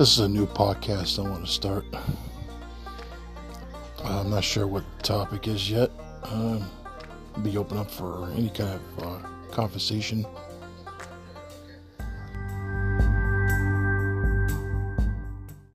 This is a new podcast I want to start. Uh, I'm not sure what the topic is yet. Um, be open up for any kind of uh, conversation